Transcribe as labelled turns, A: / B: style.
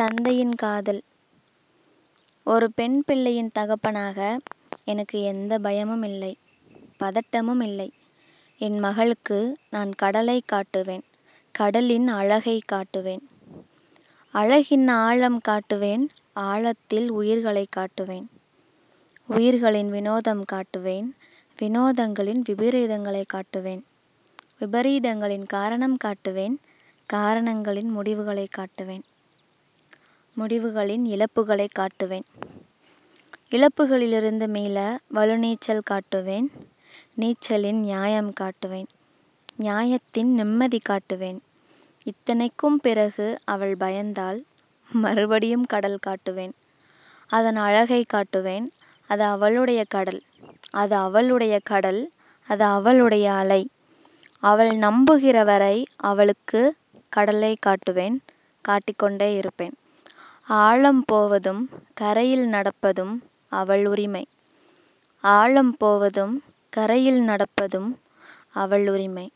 A: தந்தையின் காதல். ஒரு பெண் பிள்ளையின் தகப்பனாக எனக்கு எந்த பயமும் இல்லை பதட்டமும் இல்லை. என் மகளுக்கு நான் கடலை காட்டுவேன் கடலின் அழகை காட்டுவேன். அழகின் ஆழம் காட்டுவேன் ஆழத்தில் உயிர்களை காட்டுவேன். உயிர்களின் வினோதம் காட்டுவேன் வினோதங்களின் விபரீதங்களை காட்டுவேன். விபரீதங்களின் காரணம் காட்டுவேன் காரணங்களின் முடிவுகளை காட்டுவேன். முடிவுகளின் இழப்புகளை காட்டுவேன். இழப்புகளிலிருந்து மீள வலுநீச்சல் காட்டுவேன். நீச்சலின் நியாயம் காட்டுவேன். நியாயத்தின் நிம்மதி காட்டுவேன். இத்தனைக்கும் பிறகு அவள் பயந்தால் மறுபடியும் கடல் காட்டுவேன். அதன் அழகை காட்டுவேன். அது அவளுடைய கடல். அது அவளுடைய கடல். அது அவளுடைய அலை. அவள் நம்புகிற வரை அவளுக்கு கடலை காட்டுவேன். காட்டிக்கொண்டே இருப்பேன். ஆழம் போவதும் கரையில் நடப்பதும் அவள் உரிமை. ஆழம் போவதும் கரையில் நடப்பதும் அவள் உரிமை.